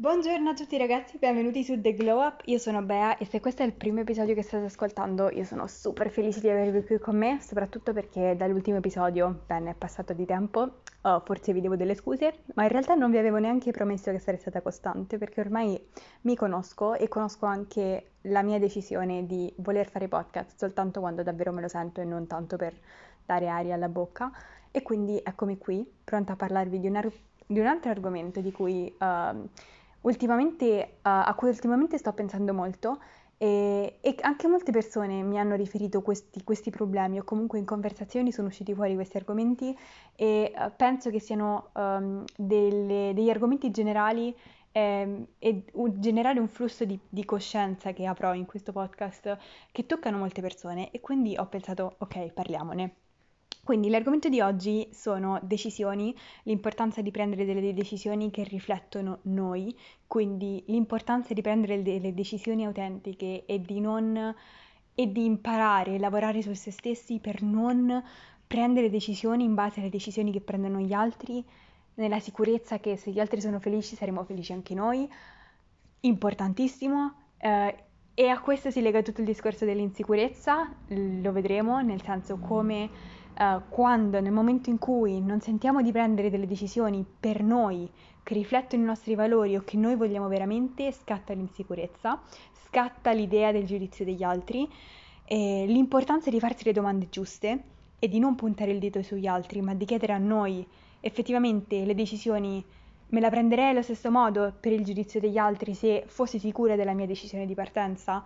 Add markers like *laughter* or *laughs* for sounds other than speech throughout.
Buongiorno a tutti ragazzi, benvenuti su The Glow Up, io sono Bea e se questo è il primo episodio che state ascoltando io sono super felice di avervi qui con me, soprattutto perché dall'ultimo episodio, bene, è passato di tempo, oh, forse vi devo delle scuse, ma in realtà non vi avevo neanche promesso che sarei stata costante perché ormai mi conosco e conosco anche la mia decisione di voler fare podcast soltanto quando davvero me lo sento e non tanto per dare aria alla bocca. E quindi eccomi qui, pronta a parlarvi di, una, di un altro argomento di cui... Uh, ultimamente, uh, a cui ultimamente sto pensando molto e, e, anche molte persone mi hanno riferito questi, questi, problemi o comunque in conversazioni sono usciti fuori questi argomenti e uh, penso che siano um, delle, degli argomenti generali ehm, e un, generare un flusso di, di, coscienza che avrò in questo podcast che toccano molte persone e quindi ho pensato ok parliamone. Quindi l'argomento di oggi sono decisioni, l'importanza di prendere delle decisioni che riflettono noi, quindi l'importanza di prendere delle decisioni autentiche e di non e di imparare a lavorare su se stessi per non prendere decisioni in base alle decisioni che prendono gli altri, nella sicurezza che se gli altri sono felici saremo felici anche noi. Importantissimo. Eh, e a questo si lega tutto il discorso dell'insicurezza, lo vedremo, nel senso come uh, quando nel momento in cui non sentiamo di prendere delle decisioni per noi che riflettono i nostri valori o che noi vogliamo veramente, scatta l'insicurezza, scatta l'idea del giudizio degli altri, e l'importanza di farsi le domande giuste e di non puntare il dito sugli altri, ma di chiedere a noi effettivamente le decisioni me la prenderei allo stesso modo per il giudizio degli altri se fossi sicura della mia decisione di partenza?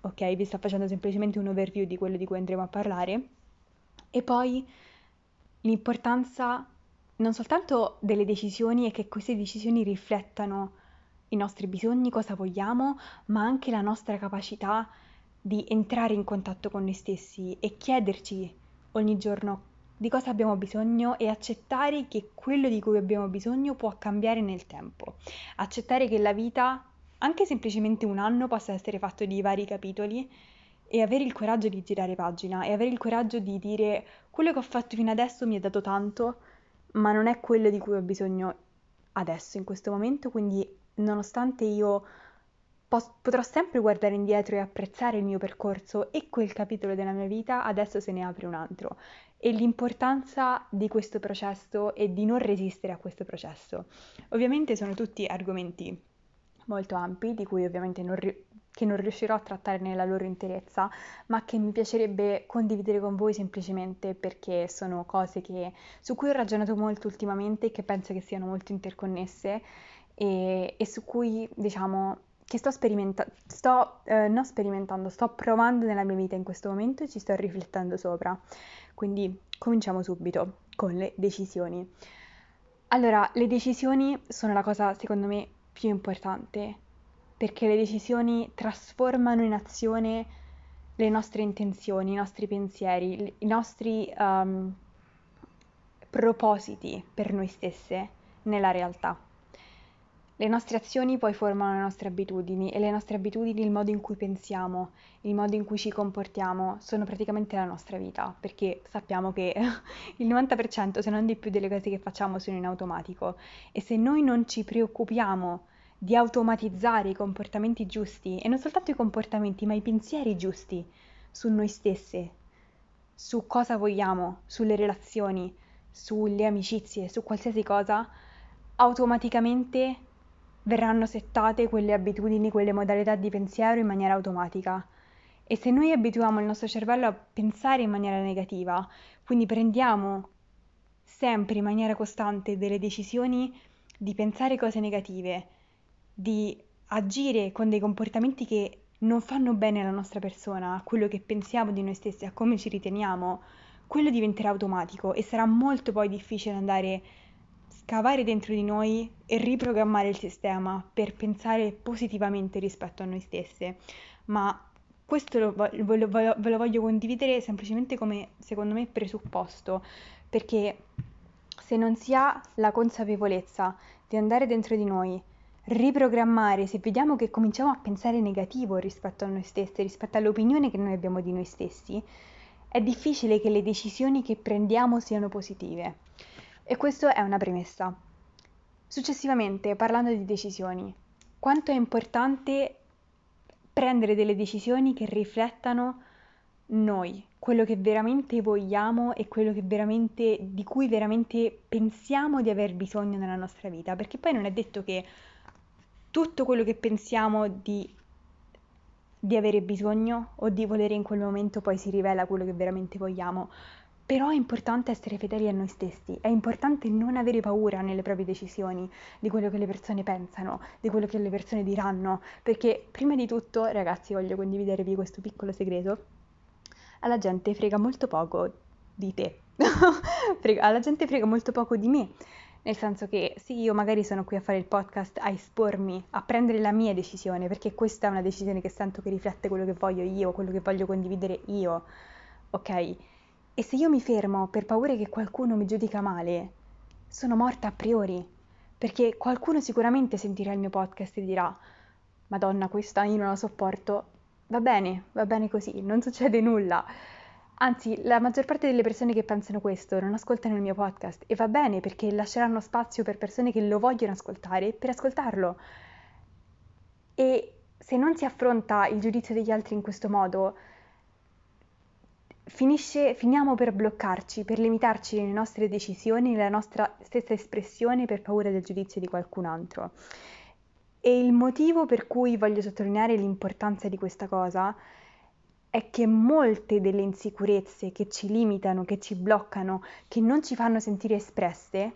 Ok, vi sto facendo semplicemente un overview di quello di cui andremo a parlare. E poi l'importanza non soltanto delle decisioni e che queste decisioni riflettano i nostri bisogni, cosa vogliamo, ma anche la nostra capacità di entrare in contatto con noi stessi e chiederci ogni giorno di cosa abbiamo bisogno e accettare che quello di cui abbiamo bisogno può cambiare nel tempo. Accettare che la vita, anche semplicemente un anno, possa essere fatto di vari capitoli e avere il coraggio di girare pagina e avere il coraggio di dire quello che ho fatto fino adesso mi ha dato tanto, ma non è quello di cui ho bisogno adesso, in questo momento, quindi nonostante io pos- potrò sempre guardare indietro e apprezzare il mio percorso e quel capitolo della mia vita, adesso se ne apre un altro. E l'importanza di questo processo e di non resistere a questo processo. Ovviamente sono tutti argomenti molto ampi, di cui ovviamente non, ri- che non riuscirò a trattare nella loro interezza, ma che mi piacerebbe condividere con voi semplicemente perché sono cose che, su cui ho ragionato molto ultimamente e che penso che siano molto interconnesse e, e su cui, diciamo, che sto sperimentando, sto eh, non sperimentando, sto provando nella mia vita in questo momento e ci sto riflettendo sopra. Quindi cominciamo subito con le decisioni. Allora, le decisioni sono la cosa secondo me più importante perché le decisioni trasformano in azione le nostre intenzioni, i nostri pensieri, i nostri um, propositi per noi stesse nella realtà. Le nostre azioni poi formano le nostre abitudini e le nostre abitudini, il modo in cui pensiamo, il modo in cui ci comportiamo, sono praticamente la nostra vita, perché sappiamo che *laughs* il 90% se non di più delle cose che facciamo sono in automatico e se noi non ci preoccupiamo di automatizzare i comportamenti giusti e non soltanto i comportamenti, ma i pensieri giusti su noi stesse, su cosa vogliamo, sulle relazioni, sulle amicizie, su qualsiasi cosa, automaticamente verranno settate quelle abitudini, quelle modalità di pensiero in maniera automatica. E se noi abituiamo il nostro cervello a pensare in maniera negativa, quindi prendiamo sempre in maniera costante delle decisioni di pensare cose negative, di agire con dei comportamenti che non fanno bene alla nostra persona, a quello che pensiamo di noi stessi, a come ci riteniamo, quello diventerà automatico e sarà molto poi difficile andare a scavare dentro di noi e riprogrammare il sistema per pensare positivamente rispetto a noi stesse. Ma questo lo, ve, lo, ve lo voglio condividere semplicemente come, secondo me, presupposto, perché se non si ha la consapevolezza di andare dentro di noi, riprogrammare, se vediamo che cominciamo a pensare negativo rispetto a noi stessi, rispetto all'opinione che noi abbiamo di noi stessi, è difficile che le decisioni che prendiamo siano positive. E questa è una premessa. Successivamente, parlando di decisioni, quanto è importante prendere delle decisioni che riflettano noi, quello che veramente vogliamo e quello veramente, di cui veramente pensiamo di aver bisogno nella nostra vita, perché poi non è detto che tutto quello che pensiamo di, di avere bisogno o di volere in quel momento poi si rivela quello che veramente vogliamo. Però è importante essere fedeli a noi stessi, è importante non avere paura nelle proprie decisioni di quello che le persone pensano, di quello che le persone diranno, perché prima di tutto, ragazzi, voglio condividervi questo piccolo segreto, alla gente frega molto poco di te, *laughs* alla gente frega molto poco di me, nel senso che sì, io magari sono qui a fare il podcast, a espormi, a prendere la mia decisione, perché questa è una decisione che sento che riflette quello che voglio io, quello che voglio condividere io, ok? E se io mi fermo per paura che qualcuno mi giudica male, sono morta a priori, perché qualcuno sicuramente sentirà il mio podcast e dirà Madonna, questa io non la sopporto. Va bene, va bene così, non succede nulla. Anzi, la maggior parte delle persone che pensano questo non ascoltano il mio podcast e va bene perché lasceranno spazio per persone che lo vogliono ascoltare per ascoltarlo. E se non si affronta il giudizio degli altri in questo modo, finisce, finiamo per bloccarci, per limitarci nelle nostre decisioni, nella nostra stessa espressione per paura del giudizio di qualcun altro. E il motivo per cui voglio sottolineare l'importanza di questa cosa è che molte delle insicurezze che ci limitano, che ci bloccano, che non ci fanno sentire espresse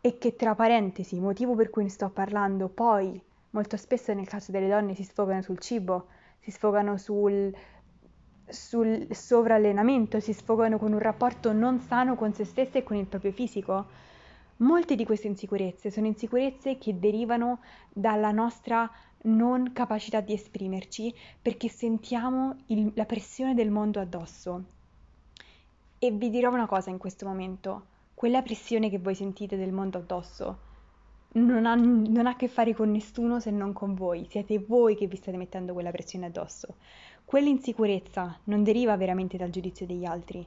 e che tra parentesi, motivo per cui ne sto parlando, poi molto spesso nel caso delle donne si sfogano sul cibo, si sfogano sul, sul sovrallenamento, si sfogano con un rapporto non sano con se stesse e con il proprio fisico. Molte di queste insicurezze sono insicurezze che derivano dalla nostra non capacità di esprimerci perché sentiamo il, la pressione del mondo addosso. E vi dirò una cosa in questo momento, quella pressione che voi sentite del mondo addosso non ha, non ha a che fare con nessuno se non con voi, siete voi che vi state mettendo quella pressione addosso. Quell'insicurezza non deriva veramente dal giudizio degli altri,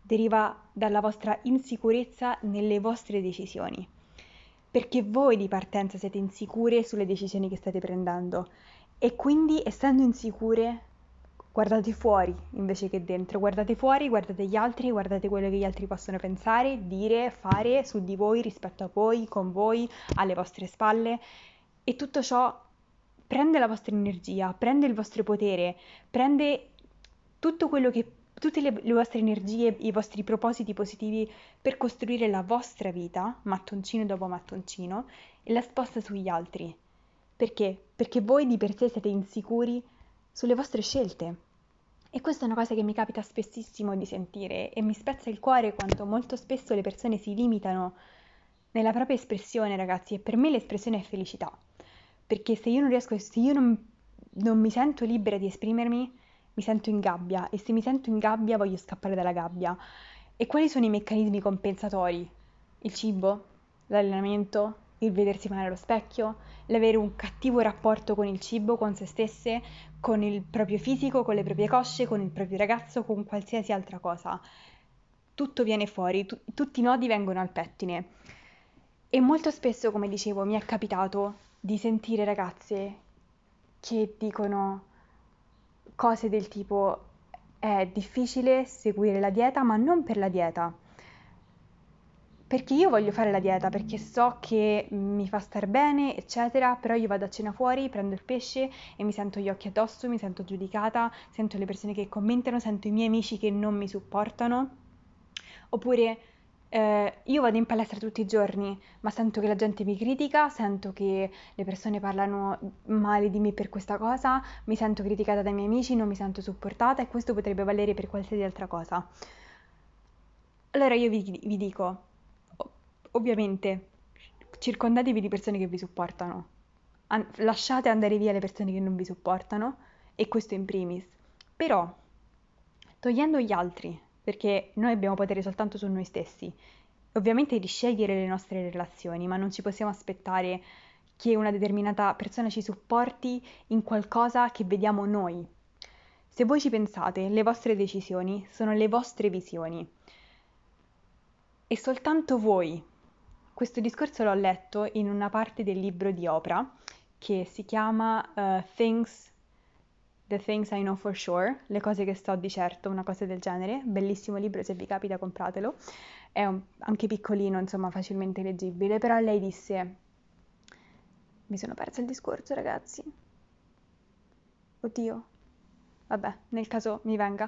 deriva dalla vostra insicurezza nelle vostre decisioni. Perché voi di partenza siete insicure sulle decisioni che state prendendo. E quindi essendo insicure guardate fuori invece che dentro, guardate fuori, guardate gli altri, guardate quello che gli altri possono pensare, dire, fare su di voi, rispetto a voi, con voi, alle vostre spalle. E tutto ciò prende la vostra energia, prende il vostro potere, prende tutto quello che tutte le, le, vostre energie, i vostri propositi positivi per costruire la vostra vita, mattoncino dopo mattoncino, e la sposta sugli altri. Perché? Perché voi di per sé siete insicuri sulle vostre scelte. E questa è una cosa che mi capita spessissimo di sentire e mi spezza il cuore quanto molto spesso le persone si limitano nella propria espressione, ragazzi, e per me l'espressione è felicità. Perché se io non riesco, se io non, non mi sento libera di esprimermi, mi sento in gabbia e se mi sento in gabbia voglio scappare dalla gabbia. E quali sono i meccanismi compensatori? Il cibo, l'allenamento, il vedersi male allo specchio, l'avere un cattivo rapporto con il cibo, con se stesse, con il proprio fisico, con le proprie cosce, con il proprio ragazzo, con qualsiasi altra cosa. Tutto viene fuori, tu- tutti i nodi vengono al pettine. E molto spesso, come dicevo, mi è capitato di sentire ragazze che dicono cose del tipo è difficile seguire la dieta, ma non per la dieta perché io voglio fare la dieta, perché so che mi fa star bene, eccetera, però io vado a cena fuori, prendo il pesce e mi sento gli occhi addosso, mi sento giudicata, sento le persone che commentano, sento i miei amici che non mi supportano. Oppure eh, io vado in palestra tutti i giorni, ma sento che la gente mi critica, sento che le persone parlano male di me per questa cosa, mi sento criticata dai miei amici, non mi sento supportata e questo potrebbe valere per qualsiasi altra cosa. Allora io vi, vi dico, ovviamente circondatevi di persone che vi supportano. An- lasciate andare via le persone che non vi supportano e questo in primis. Però, togliendo gli altri, perché noi abbiamo potere soltanto su noi stessi, ovviamente di scegliere le nostre relazioni, ma non ci possiamo aspettare che una determinata persona ci supporti in qualcosa che vediamo noi. Se voi ci pensate, le vostre decisioni sono le vostre visioni. E soltanto voi. Questo discorso l'ho letto in una parte del libro di Oprah che si chiama uh, Things The Things I Know For Sure, Le cose che so di certo, una cosa del genere, bellissimo libro, se vi capita compratelo, è un, anche piccolino, insomma facilmente leggibile, però lei disse, mi sono persa il discorso ragazzi, oddio, vabbè, nel caso mi venga,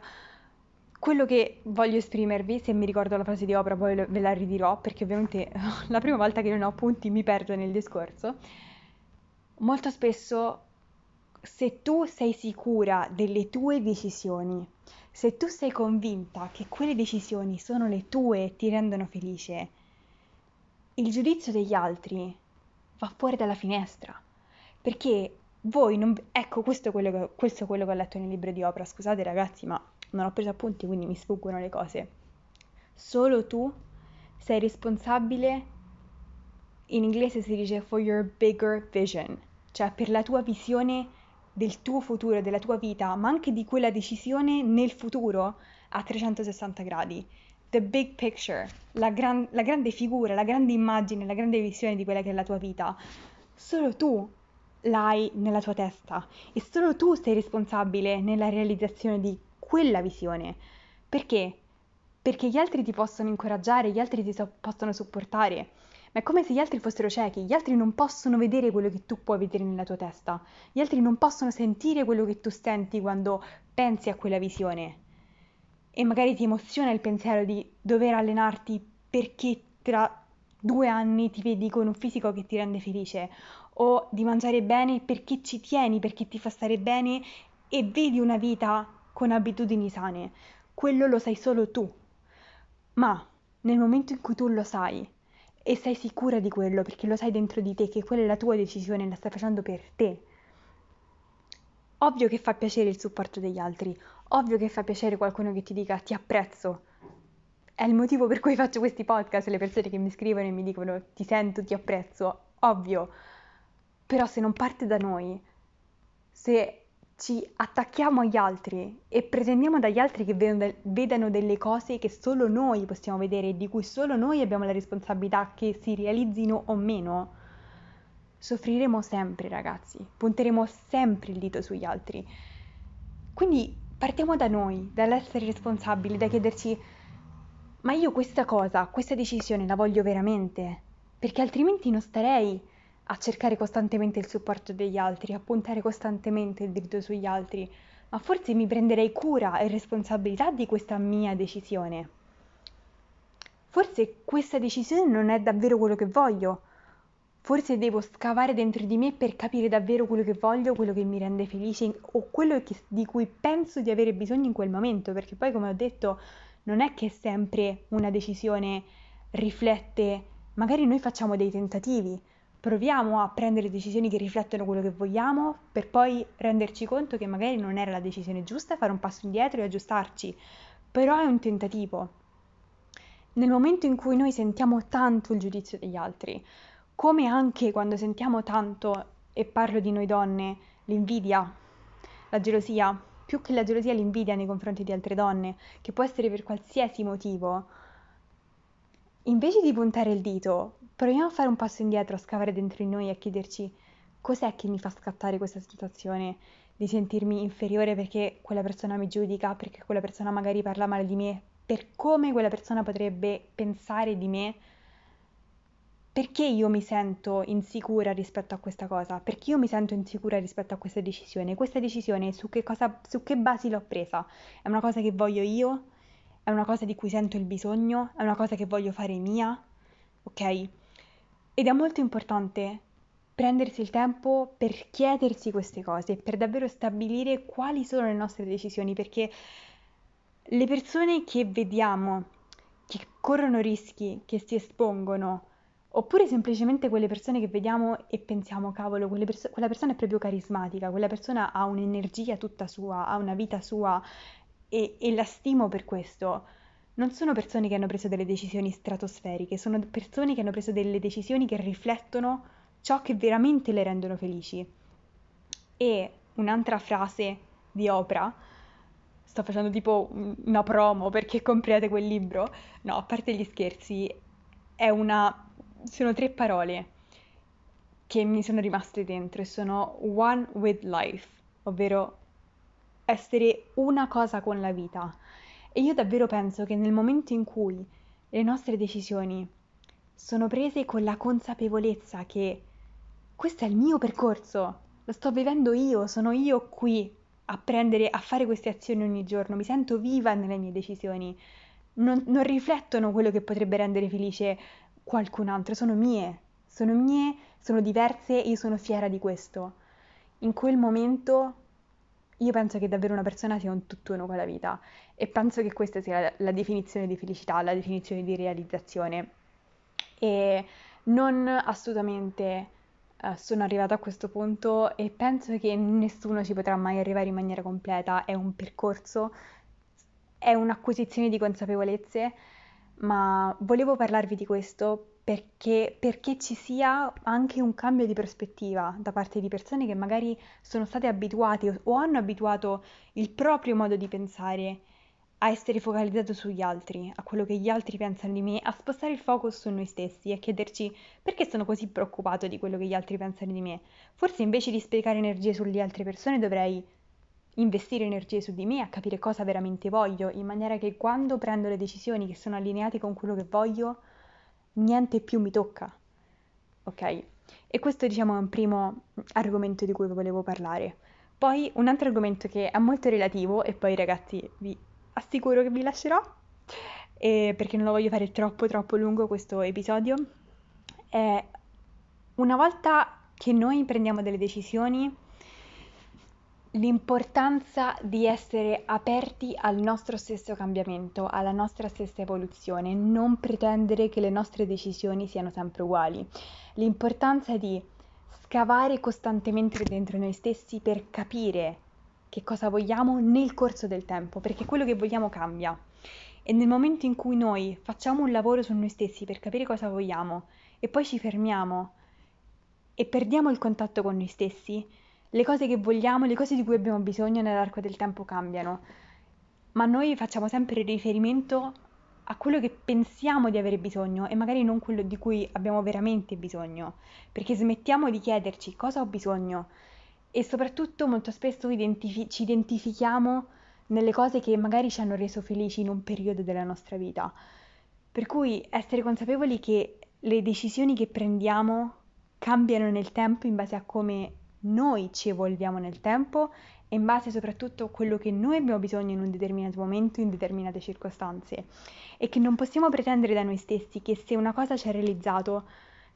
quello che voglio esprimervi, se mi ricordo la frase di opera poi ve la ridirò, perché ovviamente *laughs* la prima volta che non ho appunti mi perdo nel discorso, molto spesso se tu sei sicura delle tue decisioni, se tu sei convinta che quelle decisioni sono le tue e ti rendono felice, il giudizio degli altri va fuori dalla finestra. Perché voi non... Ecco, questo è quello che, questo è quello che ho letto nel libro di opera. Scusate ragazzi, ma non ho preso appunti, quindi mi sfuggono le cose. Solo tu sei responsabile, in inglese si dice for your bigger vision, cioè per la tua visione del tuo futuro, della tua vita, ma anche di quella decisione nel futuro a 360 gradi. The big picture, la, gran, la grande figura, la grande immagine, la grande visione di quella che è la tua vita. Solo tu l'hai nella tua testa e solo tu sei responsabile nella realizzazione di quella visione. Perché? Perché gli altri ti possono incoraggiare, gli altri ti so- possono supportare, ma è come se gli altri fossero ciechi, gli altri non possono vedere quello che tu puoi vedere nella tua testa, gli altri non possono sentire quello che tu senti quando pensi a quella visione. E magari ti emoziona il pensiero di dover allenarti perché tra due anni ti vedi con un fisico che ti rende felice, o di mangiare bene perché ci tieni, perché ti fa stare bene e vedi una vita con abitudini sane. Quello lo sai solo tu. Ma nel momento in cui tu lo sai, e sei sicura di quello perché lo sai dentro di te che quella è la tua decisione, la stai facendo per te. Ovvio che fa piacere il supporto degli altri, ovvio che fa piacere qualcuno che ti dica ti apprezzo. È il motivo per cui faccio questi podcast, le persone che mi scrivono e mi dicono ti sento, ti apprezzo, ovvio. Però se non parte da noi, se ci attacchiamo agli altri e pretendiamo dagli altri che vedano delle cose che solo noi possiamo vedere e di cui solo noi abbiamo la responsabilità che si realizzino o meno, soffriremo sempre ragazzi, punteremo sempre il dito sugli altri. Quindi partiamo da noi, dall'essere responsabili, da chiederci ma io questa cosa, questa decisione la voglio veramente? Perché altrimenti non starei a cercare costantemente il supporto degli altri, a puntare costantemente il dito sugli altri, ma forse mi prenderei cura e responsabilità di questa mia decisione. Forse questa decisione non è davvero quello che voglio. Forse devo scavare dentro di me per capire davvero quello che voglio, quello che mi rende felice o quello che, di cui penso di avere bisogno in quel momento, perché poi come ho detto non è che sempre una decisione riflette, magari noi facciamo dei tentativi, proviamo a prendere decisioni che riflettono quello che vogliamo per poi renderci conto che magari non era la decisione giusta, fare un passo indietro e aggiustarci, però è un tentativo. Nel momento in cui noi sentiamo tanto il giudizio degli altri, come anche quando sentiamo tanto, e parlo di noi donne, l'invidia, la gelosia, più che la gelosia l'invidia nei confronti di altre donne, che può essere per qualsiasi motivo, invece di puntare il dito, proviamo a fare un passo indietro, a scavare dentro di noi e a chiederci cos'è che mi fa scattare questa situazione di sentirmi inferiore perché quella persona mi giudica, perché quella persona magari parla male di me, per come quella persona potrebbe pensare di me, perché io mi sento insicura rispetto a questa cosa, perché io mi sento insicura rispetto a questa decisione, questa decisione su che, cosa, su che basi l'ho presa, è una cosa che voglio io, è una cosa di cui sento il bisogno, è una cosa che voglio fare mia, ok? Ed è molto importante prendersi il tempo per chiedersi queste cose, per davvero stabilire quali sono le nostre decisioni, perché le persone che vediamo, che corrono rischi, che si espongono, oppure semplicemente quelle persone che vediamo e pensiamo, cavolo, perso- quella persona è proprio carismatica, quella persona ha un'energia tutta sua, ha una vita sua, e, e la stimo per questo, non sono persone che hanno preso delle decisioni stratosferiche, sono persone che hanno preso delle decisioni che riflettono ciò che veramente le rendono felici. E un'altra frase di Oprah, sto facendo tipo una promo perché compriate quel libro, no, a parte gli scherzi, è una, sono tre parole che mi sono rimaste dentro e sono one with life, ovvero essere una cosa con la vita. E io davvero penso che nel momento in cui le nostre decisioni sono prese con la consapevolezza che questo è il mio percorso, lo sto vivendo io, sono io qui a prendere, a fare queste azioni ogni giorno, mi sento viva nelle mie decisioni, non, non riflettono quello che potrebbe rendere felice qualcun altro, sono mie, sono mie, sono diverse e io sono fiera di questo. In quel momento io penso che davvero una persona sia un tutt'uno con la vita e penso che questa sia la, la definizione di felicità, la definizione di realizzazione. E non assolutamente uh, sono arrivata a questo punto e penso che nessuno ci potrà mai arrivare in maniera completa, è un percorso, è un'acquisizione di consapevolezze, ma volevo parlarvi di questo perché, perché ci sia anche un cambio di prospettiva da parte di persone che magari sono state abituate o hanno abituato il proprio modo di pensare a essere focalizzato sugli altri, a quello che gli altri pensano di me, a spostare il focus su noi stessi e a chiederci perché sono così preoccupato di quello che gli altri pensano di me. Forse invece di sprecare energie sulle altre persone dovrei investire energie su di me, a capire cosa veramente voglio, in maniera che quando prendo le decisioni che sono allineate con quello che voglio, niente più mi tocca. Ok? E questo diciamo è un primo argomento di cui volevo parlare. Poi un altro argomento che è molto relativo e poi ragazzi vi assicuro che vi lascerò perché non lo voglio fare troppo troppo lungo questo episodio è una volta che noi prendiamo delle decisioni l'importanza di essere aperti al nostro stesso cambiamento, alla nostra stessa evoluzione, non pretendere che le nostre decisioni siano sempre uguali. L'importanza di scavare costantemente dentro noi stessi per capire che cosa vogliamo nel corso del tempo, perché quello che vogliamo cambia. E nel momento in cui noi facciamo un lavoro su noi stessi per capire cosa vogliamo e poi ci fermiamo e perdiamo il contatto con noi stessi, le cose che vogliamo, le cose di cui abbiamo bisogno nell'arco del tempo cambiano, ma noi facciamo sempre riferimento a quello che pensiamo di avere bisogno e magari non quello di cui abbiamo veramente bisogno, perché smettiamo di chiederci cosa ho bisogno e soprattutto molto spesso identifi- ci identifichiamo nelle cose che magari ci hanno reso felici in un periodo della nostra vita. Per cui essere consapevoli che le decisioni che prendiamo cambiano nel tempo in base a come noi ci evolviamo nel tempo e in base soprattutto a quello che noi abbiamo bisogno in un determinato momento, in determinate circostanze e che non possiamo pretendere da noi stessi che se una cosa ci ha realizzato,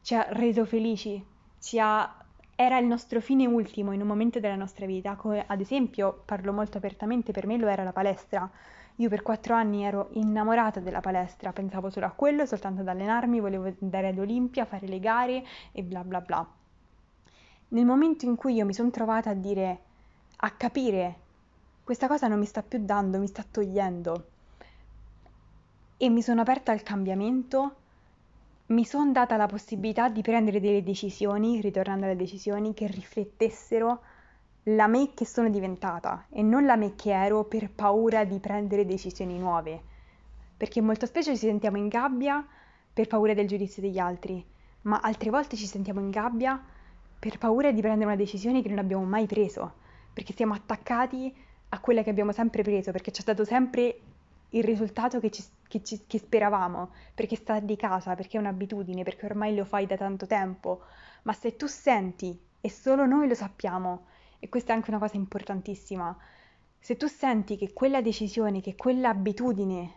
ci ha reso felici, ci ha era il nostro fine ultimo in un momento della nostra vita, come ad esempio, parlo molto apertamente, per me lo era la palestra. Io per quattro anni ero innamorata della palestra, pensavo solo a quello, soltanto ad allenarmi, volevo andare ad Olimpia, fare le gare e bla bla bla nel momento in cui io mi sono trovata a dire, a capire, questa cosa non mi sta più dando, mi sta togliendo, e mi sono aperta al cambiamento, mi sono data la possibilità di prendere delle decisioni, ritornando alle decisioni, che riflettessero la me che sono diventata e non la me che ero per paura di prendere decisioni nuove. Perché molto spesso ci sentiamo in gabbia per paura del giudizio degli altri, ma altre volte ci sentiamo in gabbia per paura di prendere una decisione che non abbiamo mai preso, perché siamo attaccati a quella che abbiamo sempre preso, perché ci ha dato sempre il risultato che, ci, che, ci, che speravamo, perché sta di casa, perché è un'abitudine, perché ormai lo fai da tanto tempo. Ma se tu senti, e solo noi lo sappiamo, e questa è anche una cosa importantissima, se tu senti che quella decisione, che quell'abitudine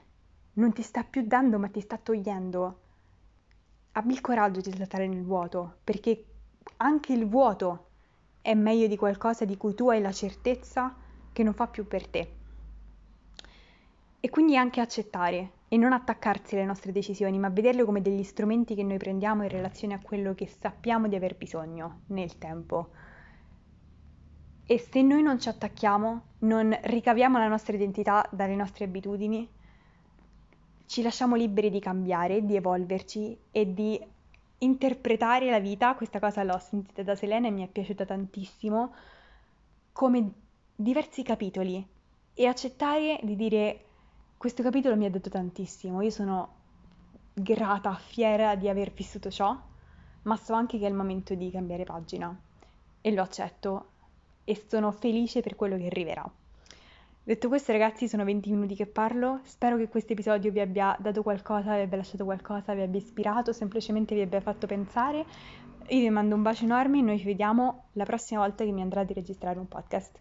non ti sta più dando ma ti sta togliendo, abbi il coraggio di saltare nel vuoto, perché anche il vuoto è meglio di qualcosa di cui tu hai la certezza che non fa più per te. E quindi anche accettare e non attaccarsi alle nostre decisioni, ma vederle come degli strumenti che noi prendiamo in relazione a quello che sappiamo di aver bisogno nel tempo. E se noi non ci attacchiamo, non ricaviamo la nostra identità dalle nostre abitudini, ci lasciamo liberi di cambiare, di evolverci e di interpretare la vita, questa cosa l'ho sentita da Selena e mi è piaciuta tantissimo, come diversi capitoli e accettare di dire questo capitolo mi ha dato tantissimo, io sono grata, fiera di aver vissuto ciò, ma so anche che è il momento di cambiare pagina e lo accetto e sono felice per quello che arriverà. Detto questo ragazzi sono 20 minuti che parlo, spero che questo episodio vi abbia dato qualcosa, vi abbia lasciato qualcosa, vi abbia ispirato, semplicemente vi abbia fatto pensare. Io vi mando un bacio enorme e noi ci vediamo la prossima volta che mi andrà di registrare un podcast.